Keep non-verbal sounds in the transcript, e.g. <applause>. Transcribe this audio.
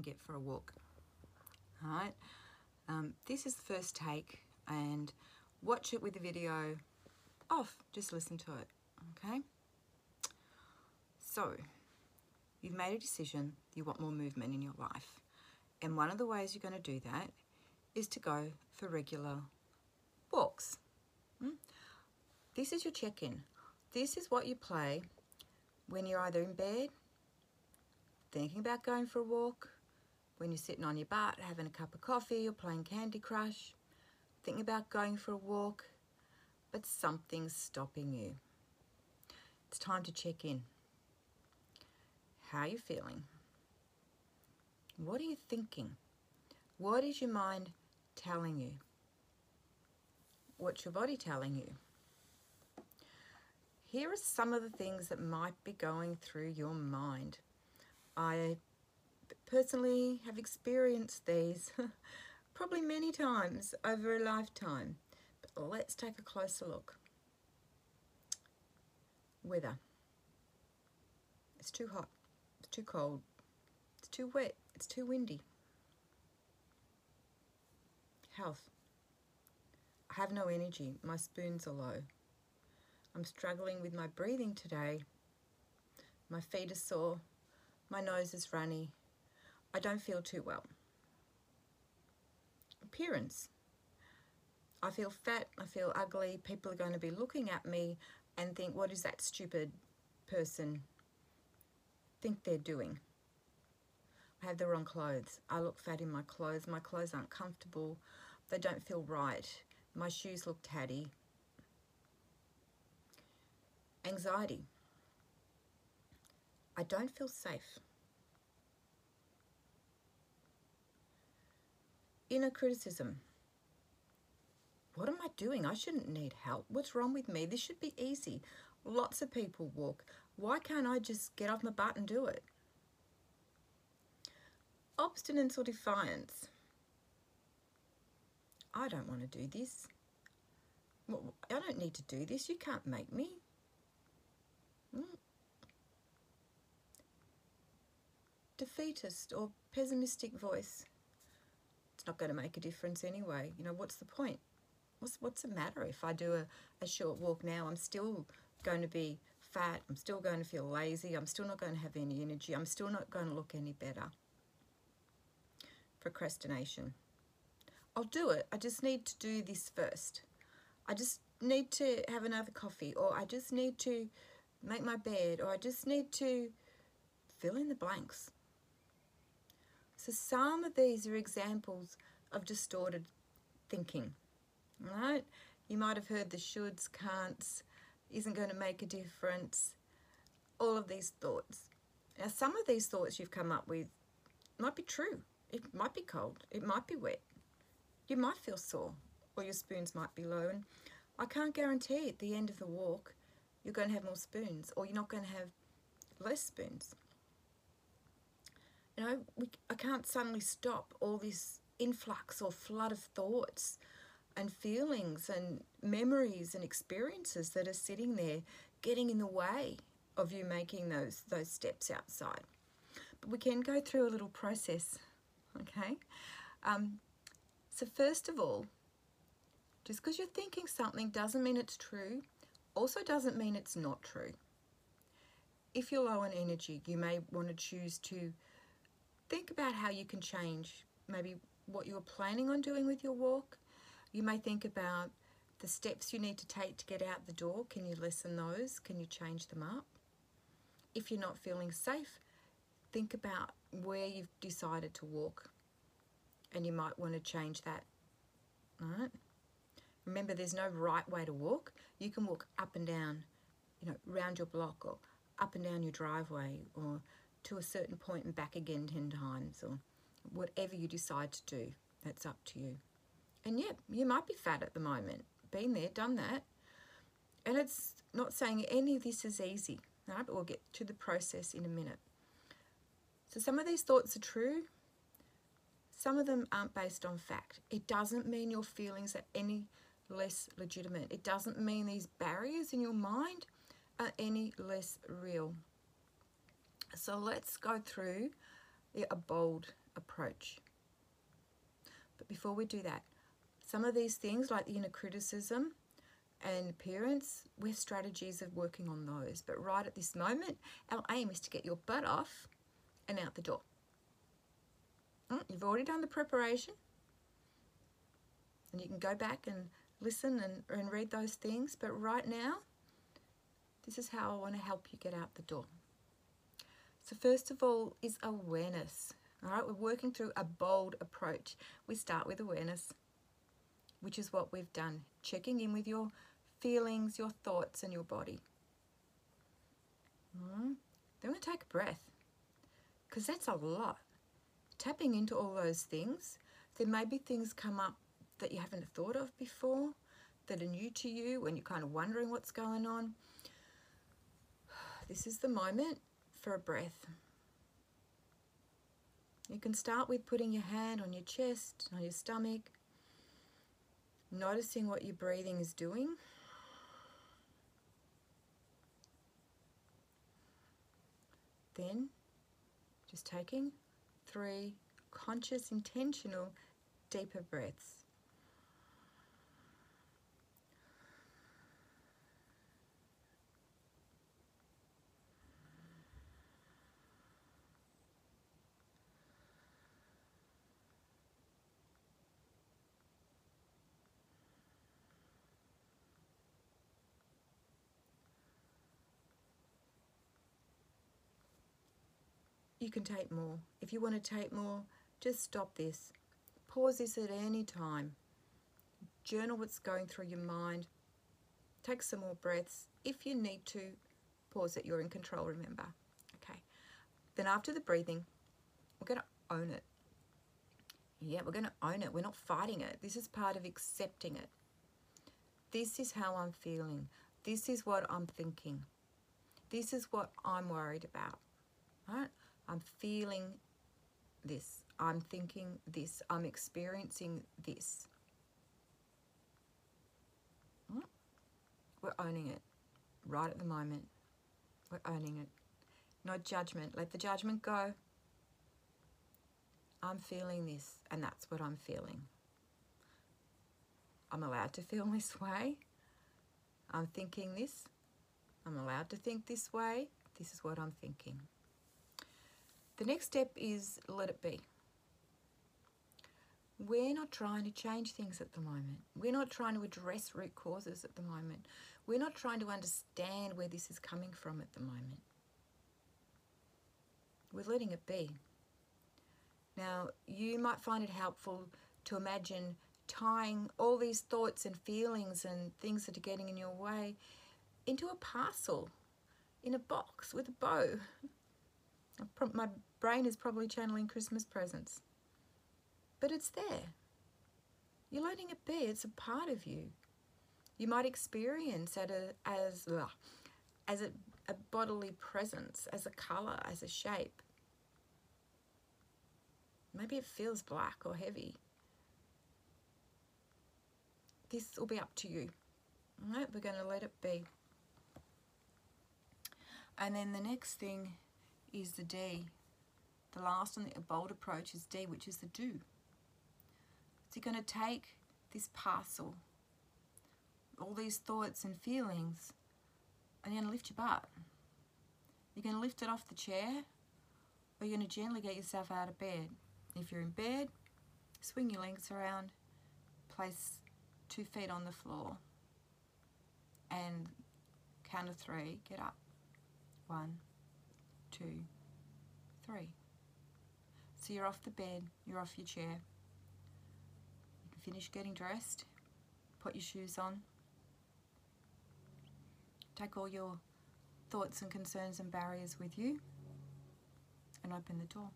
and get for a walk. All right. Um, this is the first take and watch it with the video off. Just listen to it. Okay. So you've made a decision. You want more movement in your life. And one of the ways you're going to do that is to go for regular walks. Hmm? This is your check-in. This is what you play when you're either in bed, thinking about going for a walk, when you're sitting on your butt, having a cup of coffee or playing Candy Crush, thinking about going for a walk, but something's stopping you. It's time to check in. How are you feeling? What are you thinking? What is your mind telling you? What's your body telling you? Here are some of the things that might be going through your mind. I personally have experienced these <laughs> probably many times over a lifetime. But let's take a closer look. Weather. It's too hot. It's too cold. It's too wet. It's too windy. Health. I have no energy. My spoons are low. I'm struggling with my breathing today. My feet are sore. My nose is runny. I don't feel too well. Appearance. I feel fat. I feel ugly. People are going to be looking at me and think, what is that stupid person think they're doing? I have the wrong clothes. I look fat in my clothes. My clothes aren't comfortable. They don't feel right. My shoes look tatty. Anxiety. I don't feel safe. Inner criticism. What am I doing? I shouldn't need help. What's wrong with me? This should be easy. Lots of people walk. Why can't I just get off my butt and do it? Obstinance or defiance. I don't want to do this. I don't need to do this. You can't make me. Mm. Defeatist or pessimistic voice. It's not going to make a difference anyway. You know, what's the point? What's, what's the matter if I do a, a short walk now? I'm still going to be fat. I'm still going to feel lazy. I'm still not going to have any energy. I'm still not going to look any better procrastination. I'll do it. I just need to do this first. I just need to have another coffee or I just need to make my bed or I just need to fill in the blanks. So some of these are examples of distorted thinking, right? You might have heard the shoulds, can'ts, isn't going to make a difference, all of these thoughts. Now some of these thoughts you've come up with might be true. It might be cold. It might be wet. You might feel sore or your spoons might be low. And I can't guarantee at the end of the walk you're going to have more spoons or you're not going to have less spoons. Know, we, I can't suddenly stop all this influx or flood of thoughts and feelings and memories and experiences that are sitting there getting in the way of you making those those steps outside. But we can go through a little process okay? Um, so first of all, just because you're thinking something doesn't mean it's true, also doesn't mean it's not true. If you're low on energy, you may want to choose to think about how you can change maybe what you're planning on doing with your walk. You may think about the steps you need to take to get out the door. Can you lessen those? Can you change them up? If you're not feeling safe, think about where you've decided to walk and you might want to change that. All right? Remember, there's no right way to walk. You can walk up and down, you know, round your block or up and down your driveway or to a certain point and back again 10 times or whatever you decide to do. That's up to you. And yeah, you might be fat at the moment. Been there, done that. And it's not saying any of this is easy, right? But We'll get to the process in a minute. So some of these thoughts are true, some of them aren't based on fact. It doesn't mean your feelings are any less legitimate. It doesn't mean these barriers in your mind are any less real. So let's go through a bold approach. But before we do that, some of these things, like the inner criticism and appearance, we're strategies of working on those. But right at this moment, our aim is to get your butt off and out the door. Mm, you've already done the preparation. And you can go back and listen and, and read those things. But right now, this is how I want to help you get out the door. So first of all is awareness. All right, we're working through a bold approach. We start with awareness, which is what we've done. Checking in with your feelings, your thoughts, and your body. Mm. Then we take a breath, because that's a lot. Tapping into all those things, there may be things come up that you haven't thought of before, that are new to you, when you're kind of wondering what's going on. <sighs> This is the moment for a breath. You can start with putting your hand on your chest, on your stomach, noticing what your breathing is doing. Then just taking three conscious, intentional, deeper breaths. You can take more. If you want to take more, just stop this. Pause this at any time. Journal what's going through your mind. Take some more breaths. If you need to, pause it. You're in control, remember. Okay. Then after the breathing, we're going to own it. Yeah, we're going to own it. We're not fighting it. This is part of accepting it. This is how I'm feeling. This is what I'm thinking. This is what I'm worried about. Right? I'm feeling this. I'm thinking this. I'm experiencing this. Hmm? We're owning it right at the moment. We're owning it. No judgment. Let the judgment go. I'm feeling this, and that's what I'm feeling. I'm allowed to feel <laughs> this way. I'm thinking this. I'm allowed to think this way. This is what I'm thinking. The next step is let it be. We're not trying to change things at the moment. We're not trying to address root causes at the moment. We're not trying to understand where this is coming from at the moment. We're letting it be. Now, you might find it helpful to imagine tying all these thoughts and feelings and things that are getting in your way into a parcel, in a box with a bow. <laughs> My brain is probably channeling Christmas presents. But it's there. You're letting it be. It's a part of you. You might experience it as, as a, a bodily presence, as a colour, as a shape. Maybe it feels black or heavy. This will be up to you. We're going to let it be. And then the next thing is the D. The last on the bold approach is D, which is the do. So you're going to take this parcel, all these thoughts and feelings, and you're going to lift your butt. You're going to lift it off the chair, or you're going to gently get yourself out of bed. If you're in bed, swing your legs around, place two feet on the floor, and count of three, get up. One, two, three. So you're off the bed, you're off your chair. You can finish getting dressed, put your shoes on, take all your thoughts and concerns and barriers with you, and open the door.